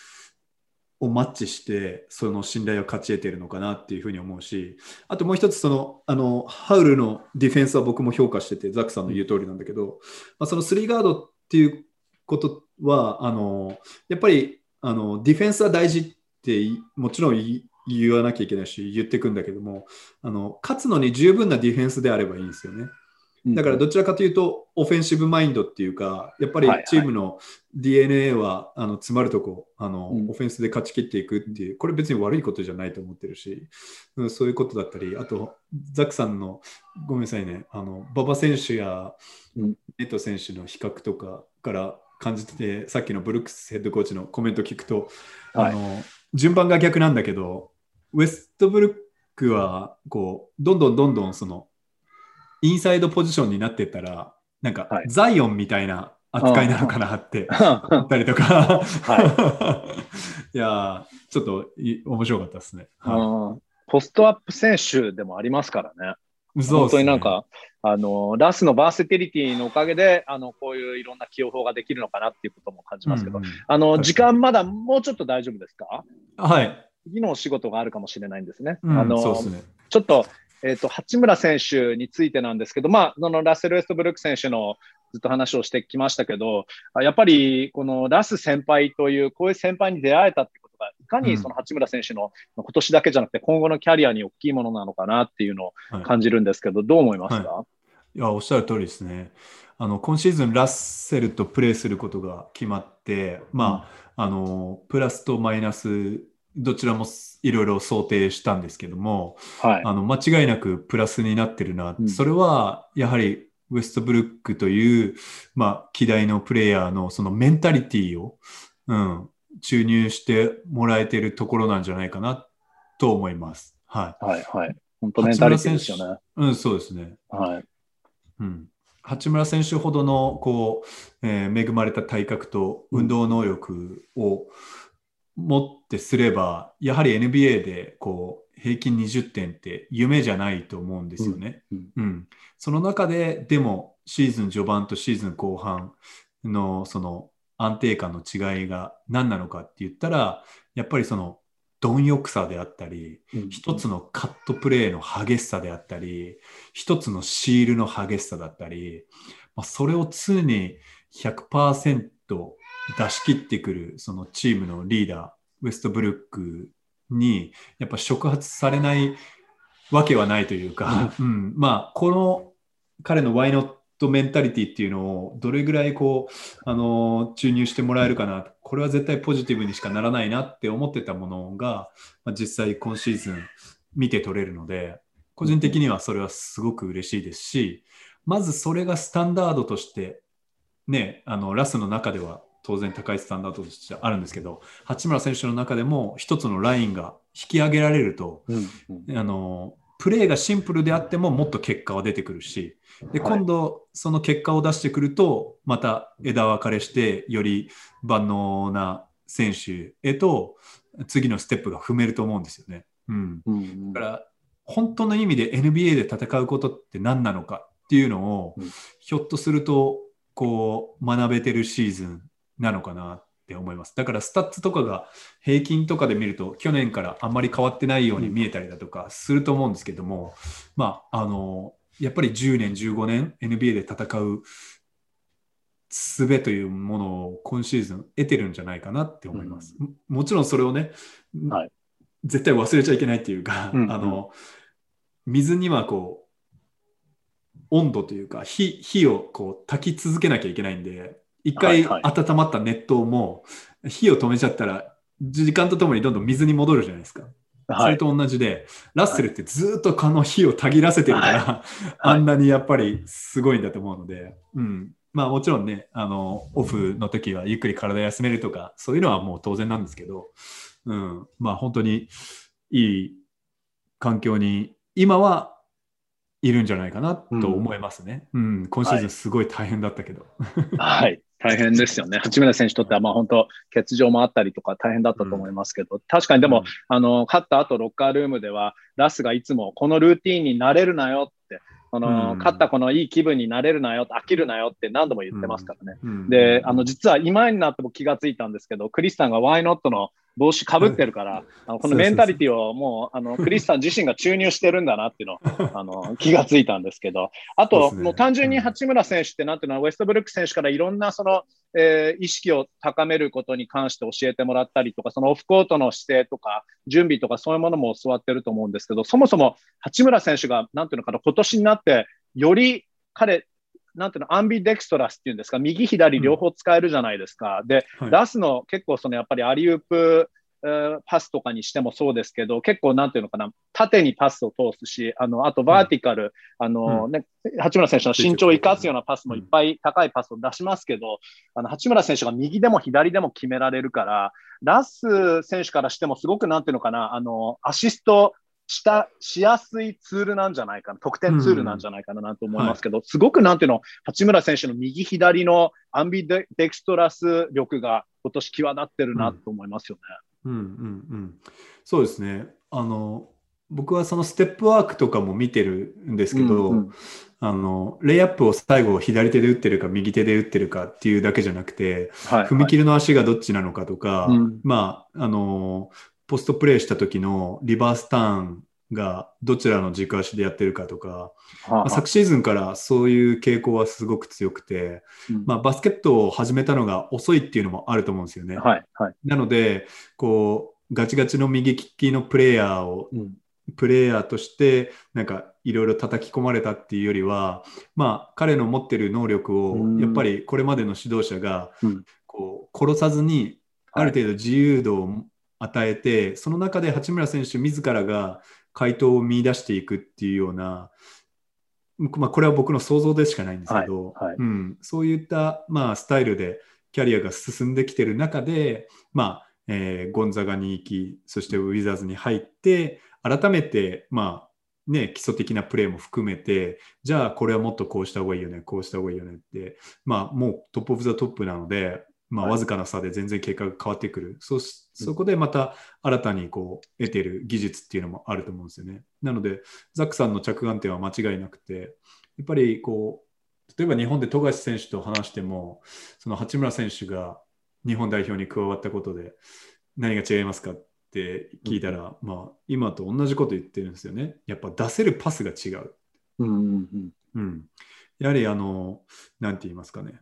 B: をマッチしてその信頼を勝ち得ているのかなっていうふうに思うしあともう一つそのあのハウルのディフェンスは僕も評価しててザックさんの言う通りなんだけど、まあ、そのスリーガードっていうことはあのやっぱりあのディフェンスは大事ってもちろん言わなきゃいけないし言ってくんだけどもあの勝つのに十分なディフェンスであればいいんですよね。だからどちらかというと、オフェンシブマインドっていうか、やっぱりチームの DNA は、あの詰まるとこあの、オフェンスで勝ち切っていくっていう、これ別に悪いことじゃないと思ってるし、うん、そういうことだったり、あと、ザックさんの、ごめんなさいね、あの馬場選手やネット選手の比較とかから感じてて、さっきのブルックスヘッドコーチのコメント聞くと、はい、あの順番が逆なんだけど、ウェストブルックはこうどんどんどんどんそのインサイドポジションになってったら、なんか、はい、ザイオンみたいな扱いなのかなって思ったりとか、はい、いやちょっと面白かったですね。
A: はい、ポストアップ選手でもありますからね。そう本当になんか、あの、ラスのバーセテリティのおかげで、あの、こういういろんな起用法ができるのかなっていうことも感じますけど、うんうん、あの、時間まだもうちょっと大丈夫ですか？
B: はい。
A: 次のお仕事があるかもしれないんですね。うん、あの、ね、ちょっと、えっ、ー、と、八村選手についてなんですけど、まあ、そのラッセル・ウェストブルック選手のずっと話をしてきましたけど、やっぱりこのラス先輩という、こういう先輩に出会えたってことが、いかにその八村選手の今年だけじゃなくて、今後のキャリアに大きいものなのかなっていうのを感じるんですけど、はい、どう思いますか、はい、
B: いや、おっしゃる通りですね。あの今シーズン、ラッセルとプレーすることが決まって、まあ、うん、あのプラスとマイナスどちらもいろいろ想定したんですけども、はい、あの間違いなくプラスになってるな、うん、それはやはりウェストブルックという、まあ、希代のプレイヤーのそのメンタリティーを、うん、注入してもらえてるところなんじゃないかなと思います。はい。
A: はいはい。本当メンタリティーですよね。
B: うん、そうですね。はい。うん。八村選手ほどのこう、えー、恵まれた体格と運動能力を、うんもってすれば、やはり NBA でこう平均20点って夢じゃないと思うんですよね。うん、うん、その中で、でもシーズン序盤とシーズン後半のその安定感の違いが何なのかって言ったら、やっぱりその貪欲さであったり、うん、一つのカットプレーの激しさであったり、一つのシールの激しさだったり、まあ、それを常に100%出し切ってくるそのチームのリーダー、ウェストブルックにやっぱ触発されないわけはないというか、うん、まあ、この彼のワイノットメンタリティっていうのをどれぐらいこう、あの、注入してもらえるかな、これは絶対ポジティブにしかならないなって思ってたものが、まあ、実際今シーズン見て取れるので、個人的にはそれはすごく嬉しいですし、まずそれがスタンダードとして、ね、あのラスの中では当然高いスタンダードとしてあるんですけど八村選手の中でも一つのラインが引き上げられると、うんうん、あのプレーがシンプルであってももっと結果は出てくるしで今度その結果を出してくるとまた枝分かれしてより万能な選手へと次のステップが踏めると思うんですよね。うん、うん、だから本当の意味で NBA で戦うことって何なのかっていうのを、うん、ひょっとするとこう学べてるシーズンなのかなって思います。だからスタッツとかが平均とかで見ると去年からあんまり変わってないように見えたりだとかすると思うんですけども、まあ、あの、やっぱり10年、15年 NBA で戦う術というものを今シーズン得てるんじゃないかなって思います。うん、もちろんそれをね、はい、絶対忘れちゃいけないっていうか、うんうん、あの、水にはこう、温度というか火火をこう炊き続けなきゃいけないんで一回温まった熱湯も火を止めちゃったら時間とともにどんどん水に戻るじゃないですか。それと同じで、ラッセルってずっとこの火をたぎらせてるから、あんなにやっぱりすごいんだと思うので、うん。まあもちろんね、あの、オフの時はゆっくり体休めるとか、そういうのはもう当然なんですけど、うん。まあ本当にいい環境に、今はいるんじゃないかなと思いますね。うん、うん、今シーズンすごい大変だったけど。
A: はい、大変ですよね。八村選手にとっては、まあ本当、欠場もあったりとか大変だったと思いますけど、うん、確かにでも、うん、あの、勝った後、ロッカールームでは、ラスがいつも、このルーティンになれるなよって、この、勝ったこのいい気分になれるなよ、飽きるなよって何度も言ってますからね。で、あの、実は今になっても気がついたんですけど、クリスさんが Why Not の帽子かぶってるから、あのこのメンタリティをもう、あの、クリスさん自身が注入してるんだなっていうの あの、気がついたんですけど、あと、もう単純に八村選手ってなんていうのは、ウェストブルック選手からいろんなその、えー、意識を高めることに関して教えてもらったりとか、そのオフコートの姿勢とか、準備とかそういうものも教わってると思うんですけど、そもそも八村選手が、なんていうのかな、今年になって、より彼、なんていうの、アンビデクストラスっていうんですか、右左両方使えるじゃないですか。うん、で、はい、出すの結構そのやっぱりアリウープ、パスとかにしてもそうですけど、結構なんていうのかな、縦にパスを通すし、あの、あとバーティカル、うん、あのね、八村選手の身長を生かすようなパスもいっぱい高いパスを出しますけど、あの、八村選手が右でも左でも決められるから、ラス選手からしてもすごくなんていうのかな、あの、アシストしたしやすいツールなんじゃないかな、得点ツールなんじゃないかななんて思いますけど、うん。はい、すごくなんていうの、八村選手の右左のアンビデクストラス力が今年際立ってるなと思いますよね。
B: うん、うん、うん。うんそうですね。あの僕はそのステップワークとかも見てるんですけど、うんうん、あのレイアップを最後左手で打ってるか右手で打ってるかっていうだけじゃなくて、はい、踏み切りの足がどっちなのかとか、はい、まああのポストプレイした時のリバースターンがどちらの軸足でやってるかとか、まあ、昨シーズンからそういう傾向はすごく強くて、うん、まあ、バスケットを始めたのが遅いっていうのもあると思うんですよね。
A: はいはい、
B: なのでこうガチガチの右利きのプレイヤーを、うん、プレイヤーとしてなんかいろいろ叩き込まれたっていうよりは、まあ、彼の持ってる能力をやっぱりこれまでの指導者がこう殺さずにある程度自由度を与えて、その中で八村選手自らが回答を見出していくっていうような、まあ、これは僕の想像でしかないんですけど、はいはい、うん、そういった、まあ、スタイルでキャリアが進んできてる中で、まあえー、ゴンザガに行きそしてウィザーズに入って改めて、まあね、基礎的なプレーも含めてじゃあこれはもっとこうした方がいいよねこうした方がいいよねって、まあ、もう top of the top なのでまあ、わずかな差で全然結果が変わってくる、そそこでまた新たにこう得てる技術っていうのもあると思うんですよね。なので、ザックさんの着眼点は間違いなくて、やっぱりこう、例えば日本で富樫選手と話しても、その八村選手が日本代表に加わったことで何が違いますかって聞いたら、うん、まあ、今と同じこと言ってるんですよね。やっぱ出せるパスが違う。
A: うんうんうん
B: うん、やはりあの、なんて言いますかね。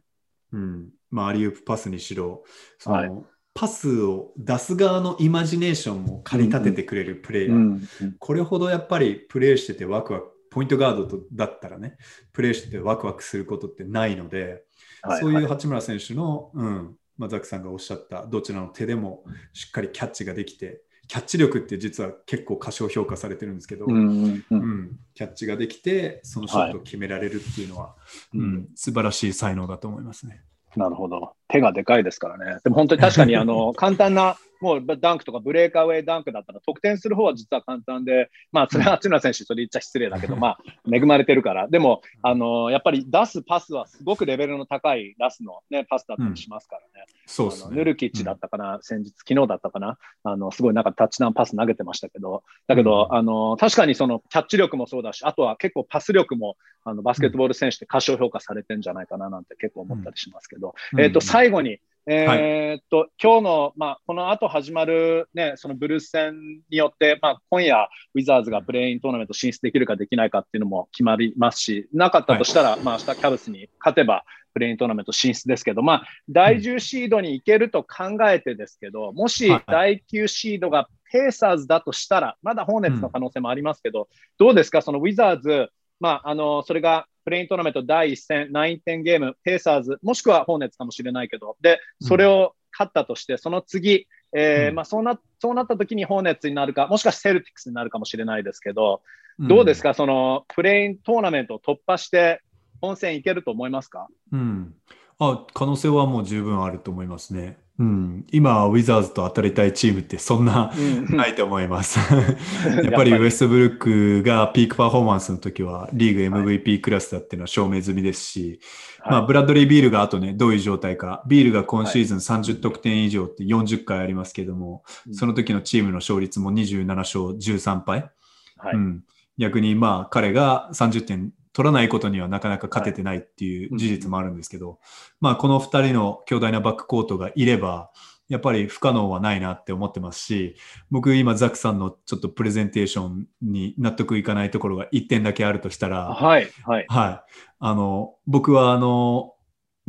B: うん。まあ、アリウープパスにしろその、はい、パスを出す側のイマジネーションも駆り立ててくれるプレイヤー、うんうん、これほどやっぱりプレーしててワクワクポイントガードとだったらねプレーしててワクワクすることってないので、はい、そういう八村選手の、うん。まあ、ザックさんがおっしゃったどちらの手でもしっかりキャッチができてキャッチ力って実は結構過小評価されてるんですけど、うん、うん、キャッチができてそのショットを決められるっていうのは、はい、うん、素晴らしい才能だと思いますね。
A: なるほど。手がでかいですからね。でも本当に確かにあの 簡単なもうダンクとかブレーカーウェイダンクだったら得点する方は実は簡単で、まあそれは八村選手それ言っちゃ失礼だけど、まあ恵まれてるから。でも、あのやっぱり出すパスはすごくレベルの高いラスの、ね、パスだったりしますからね。うん、
B: そうです
A: ね。ヌルキッチだったかな、うん、先日、昨日だったかな。あのすごいなんかタッチダウンパス投げてましたけど、だけど、うん、あの確かにそのキャッチ力もそうだし、あとは結構パス力もあのバスケットボール選手って過小評価されてんじゃないかななんて結構思ったりしますけど、えっ、ー、と、最後に、えー、っと、はい、今日の、まあ、この後始まる、ね、そのブルース戦によって、まあ、今夜、ウィザーズがプレイントーナメント進出できるかできないかっていうのも決まりますし、なかったとしたら、はい、まあ、明日キャブスに勝てば、プレイントーナメント進出ですけど、まあ、第10シードに行けると考えてですけど、もし第9シードがペーサーズだとしたら、まだホーネッツの可能性もありますけど、どうですか、そのウィザーズ、まあ、あのそれがプレイントーナメント第1戦、9点ゲーム、ペーサーズ、もしくはホーネッツかもしれないけど、で、それを勝ったとして、その次、えまあ、そうなそうなった時にホーネッツになるか、もしかしてセルティックスになるかもしれないですけど、どうですか、その play-in トーナメントを突破して、本戦いけると思いますか、
B: うん、あ可能性はもう十分あると思いますね。うん、今、ウィザーズと当たりたいチームってそんなないと思います。やっぱりウエストブルックがピークパフォーマンスの時はリーグ MVP クラスだっていうのは証明済みですし、はい、まあ、ブラッドリー・ビールがあとね、どういう状態か、ビールが今シーズン30得点以上って40回ありますけども、はい、その時のチームの勝率も27勝13敗。はい、うん、逆にまあ彼が30点取らないことにはなかなか勝ててないっていう事実もあるんですけど、はいまあ、この2人の強大なバックコートがいれば、やっぱり不可能はないなって思ってますし、僕今ザックさんのちょっとプレゼンテーションに納得いかないところが1点だけあるとしたら、
A: はい、はい。
B: はい。あの、僕はあの、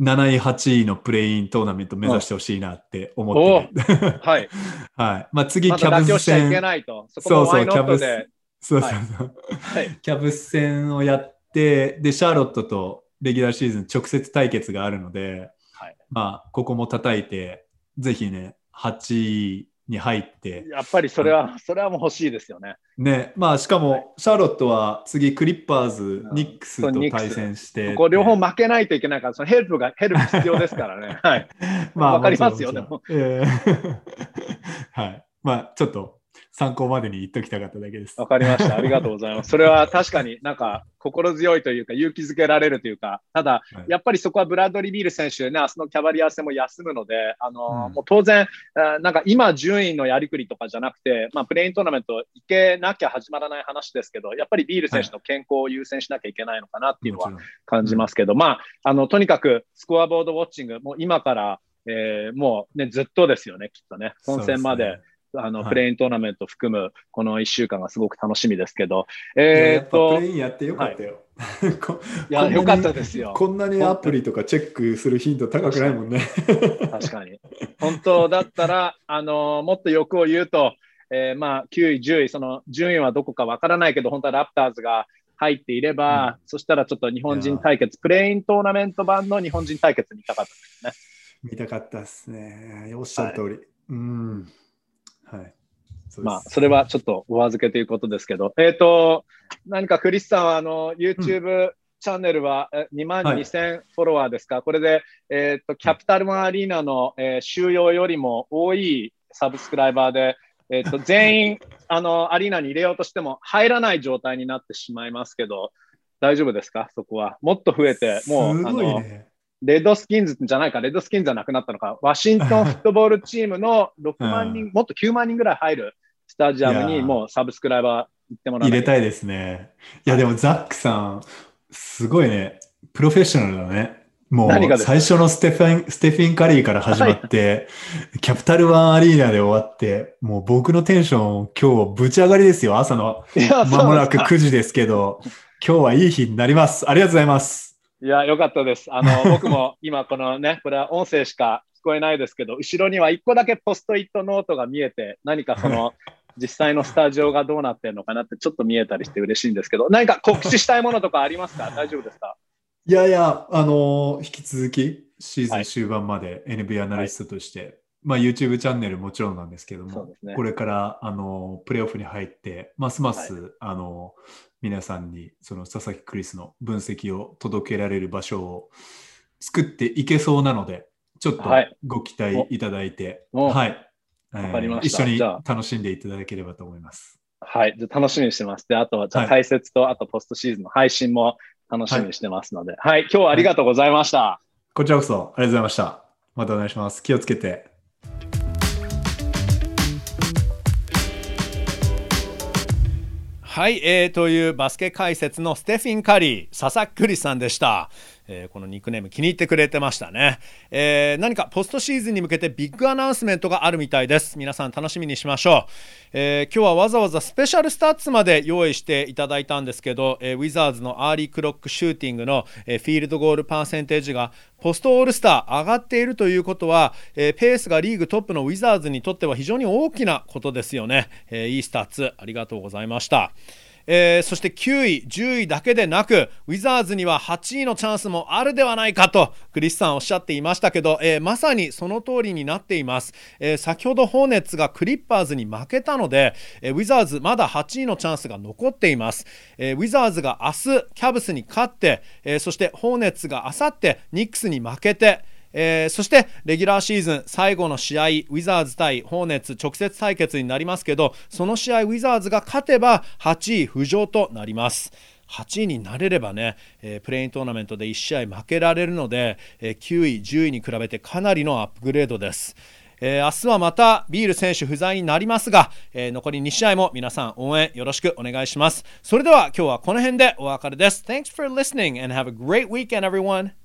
B: 7位、8位のプレイントーナメント目指してほしいなって思ってる。
A: はい。
B: はい。まあ次、キャブス戦。
A: そうそう、キャブ
B: ス。そうそうそう。はい、キャブス戦をやって、で、シャーロットとレギュラーシーズン直接対決があるので、はい、まあ、ここも叩いて、ぜひね、8位に入って。
A: やっぱりそれは、それはもう欲しいですよね。
B: ね、まあ、しかも、シャーロットは次、クリッパーズ、ニックスと対戦して。
A: ここ両方負けないといけないから、そのヘルプが、ヘルプ必要ですからね。はい。まあ、わかりますよ、でも。え
B: ー、はい。まあ、ちょっと、参考までに言っときたかっただけです。
A: わかりました。ありがとうございます。それは確かになんか心強いというか勇気づけられるというか、ただ、やっぱりそこはブラッドリー・ビール選手ね、明日のキャバリア戦も休むので、あの、うん、もう当然、なんか今順位のやりくりとかじゃなくて、まあプレイントーナメント行けなきゃ始まらない話ですけど、やっぱりビール選手の健康を優先しなきゃいけないのかなっていうのは感じますけど、うん、まあ、あの、とにかくスコアボードウォッチング、もう今からえー、もうね、ずっとですよね、きっとね。本戦まであの、プレイントーナメント含むこの1週間がすごく楽しみですけど、
B: えー、っと。プレインやってよかったよ。
A: はい、いや、よかったですよ。
B: こんなにアプリとかチェックする頻度高くないもんね。
A: 確かに。本当だったら、あの、もっと欲を言うと、えー、まあ、9位、10位、その順位はどこかわからないけど、本当はラプターズが入っていれば、うん、そしたらちょっと日本人対決、プレイントーナメント版の日本人対決見たかったですね。
B: 見たかったですね。おっしゃる通り。はい、うん。はい。
A: まあ、それはちょっとお預けということですけど、えっ、ー、と、何かクリスさんは、あの、YouTube、チャンネルは2万2000フォロワーですか、はい、これで、えっ、ー、と、キャピタルマンアリーナの、えー、収容よりも多いサブスクライバーで、えっ、ー、と、全員、あの、アリーナに入れようとしても入らない状態になってしまいますけど、大丈夫ですか？そこは。もっと増えて、もう、ね、あの、レッドスキンズじゃないか、レッドスキンズじゃなくなったのか、ワシントン フットボールチームの6万人、もっと9万人ぐらい入るスタジアムにもうサブスクライバー行ってもら
B: 入れたいですね。いや、でもザックさん、すごいね、プロフェッショナルだね。もう最初のステフィン、ステフィン・カリーから始まって、はい、キャピタルワンアリーナで終わって、もう僕のテンション今日ぶち上がりですよ。朝の間もなく9時ですけど、今日はいい日になります。ありがとうございます。
A: いや、よかったです。あの、僕も今このね、これは音声しか聞こえないですけど、後ろには一個だけポストイットノートが見えて、何かその、実際のスタジオがどうなってるのかなってちょっと見えたりして嬉しいんですけど、何か告知したいものとかありますか？大丈夫ですか？
B: いやいや、あの引き続きシーズン終盤まで NBA アナリストとして、はい、まあ、YouTube チャンネルもちろんなんですけども、ね、これからあのプレーオフに入って、ますます、はい、あの皆さんにその佐々木クリスの分析を届けられる場所を作っていけそうなので、ちょっとご期待いただいて、はい。えー、一緒に楽しんでいただければと思います。
A: はい。じゃ楽しみにしてます。で、あとは、じゃ解説と、あとポストシーズンの配信も楽しみにしてますので、はい、はい、今日はありがとうございました、
B: こちらこそありがとうございました。またお願いします。気をつけて。
C: はい、えー、というバスケ解説のステフィン・カリー、佐々木クリさんでした。えー、このニックネーム気に入ってくれてましたね、えー、何かポストシーズンに向けて big announcement があるみたいです。皆さん楽しみにしましょう、えー、今日はわざわざ special stats まで用意していただいたんですけど、えウィザーズの early clock shooting の、え field goal percentage が post All-Star 上がっているということは、えペースがリーグトップのウィザーズにとっては非常に大きなことですよね、えいいスタッツありがとうございました。
A: えー、そして9位、10位だけでなく、ウィザーズには8位のチャンスもあるではないかと、クリスさんおっしゃっていましたけど、えー、まさにその通りになっています。えー、先ほどホーネッツがクリッパーズに負けたので、えウィザーズまだ8位のチャンスが残っています。えウィザーズが明日、キャブスに勝って、えそしてホーネッツがあさってニックスに負けて、えー、そしてレギュラーシーズン最後の試合ウィザーズ対ホーネッツ直接対決になりますけどその試合ウィザーズが勝てば8位浮上となります。8位になれればね、えー、プレイントーナメントで1試合負けられるので、えー、9位、10位に比べてかなりのアップグレードです。えー、明日はまたビール選手不在になりますが、えー、残り2試合も皆さん応援よろしくお願いします。それでは今日はこの辺でお別れです。Thanks for listening and have a great weekend everyone!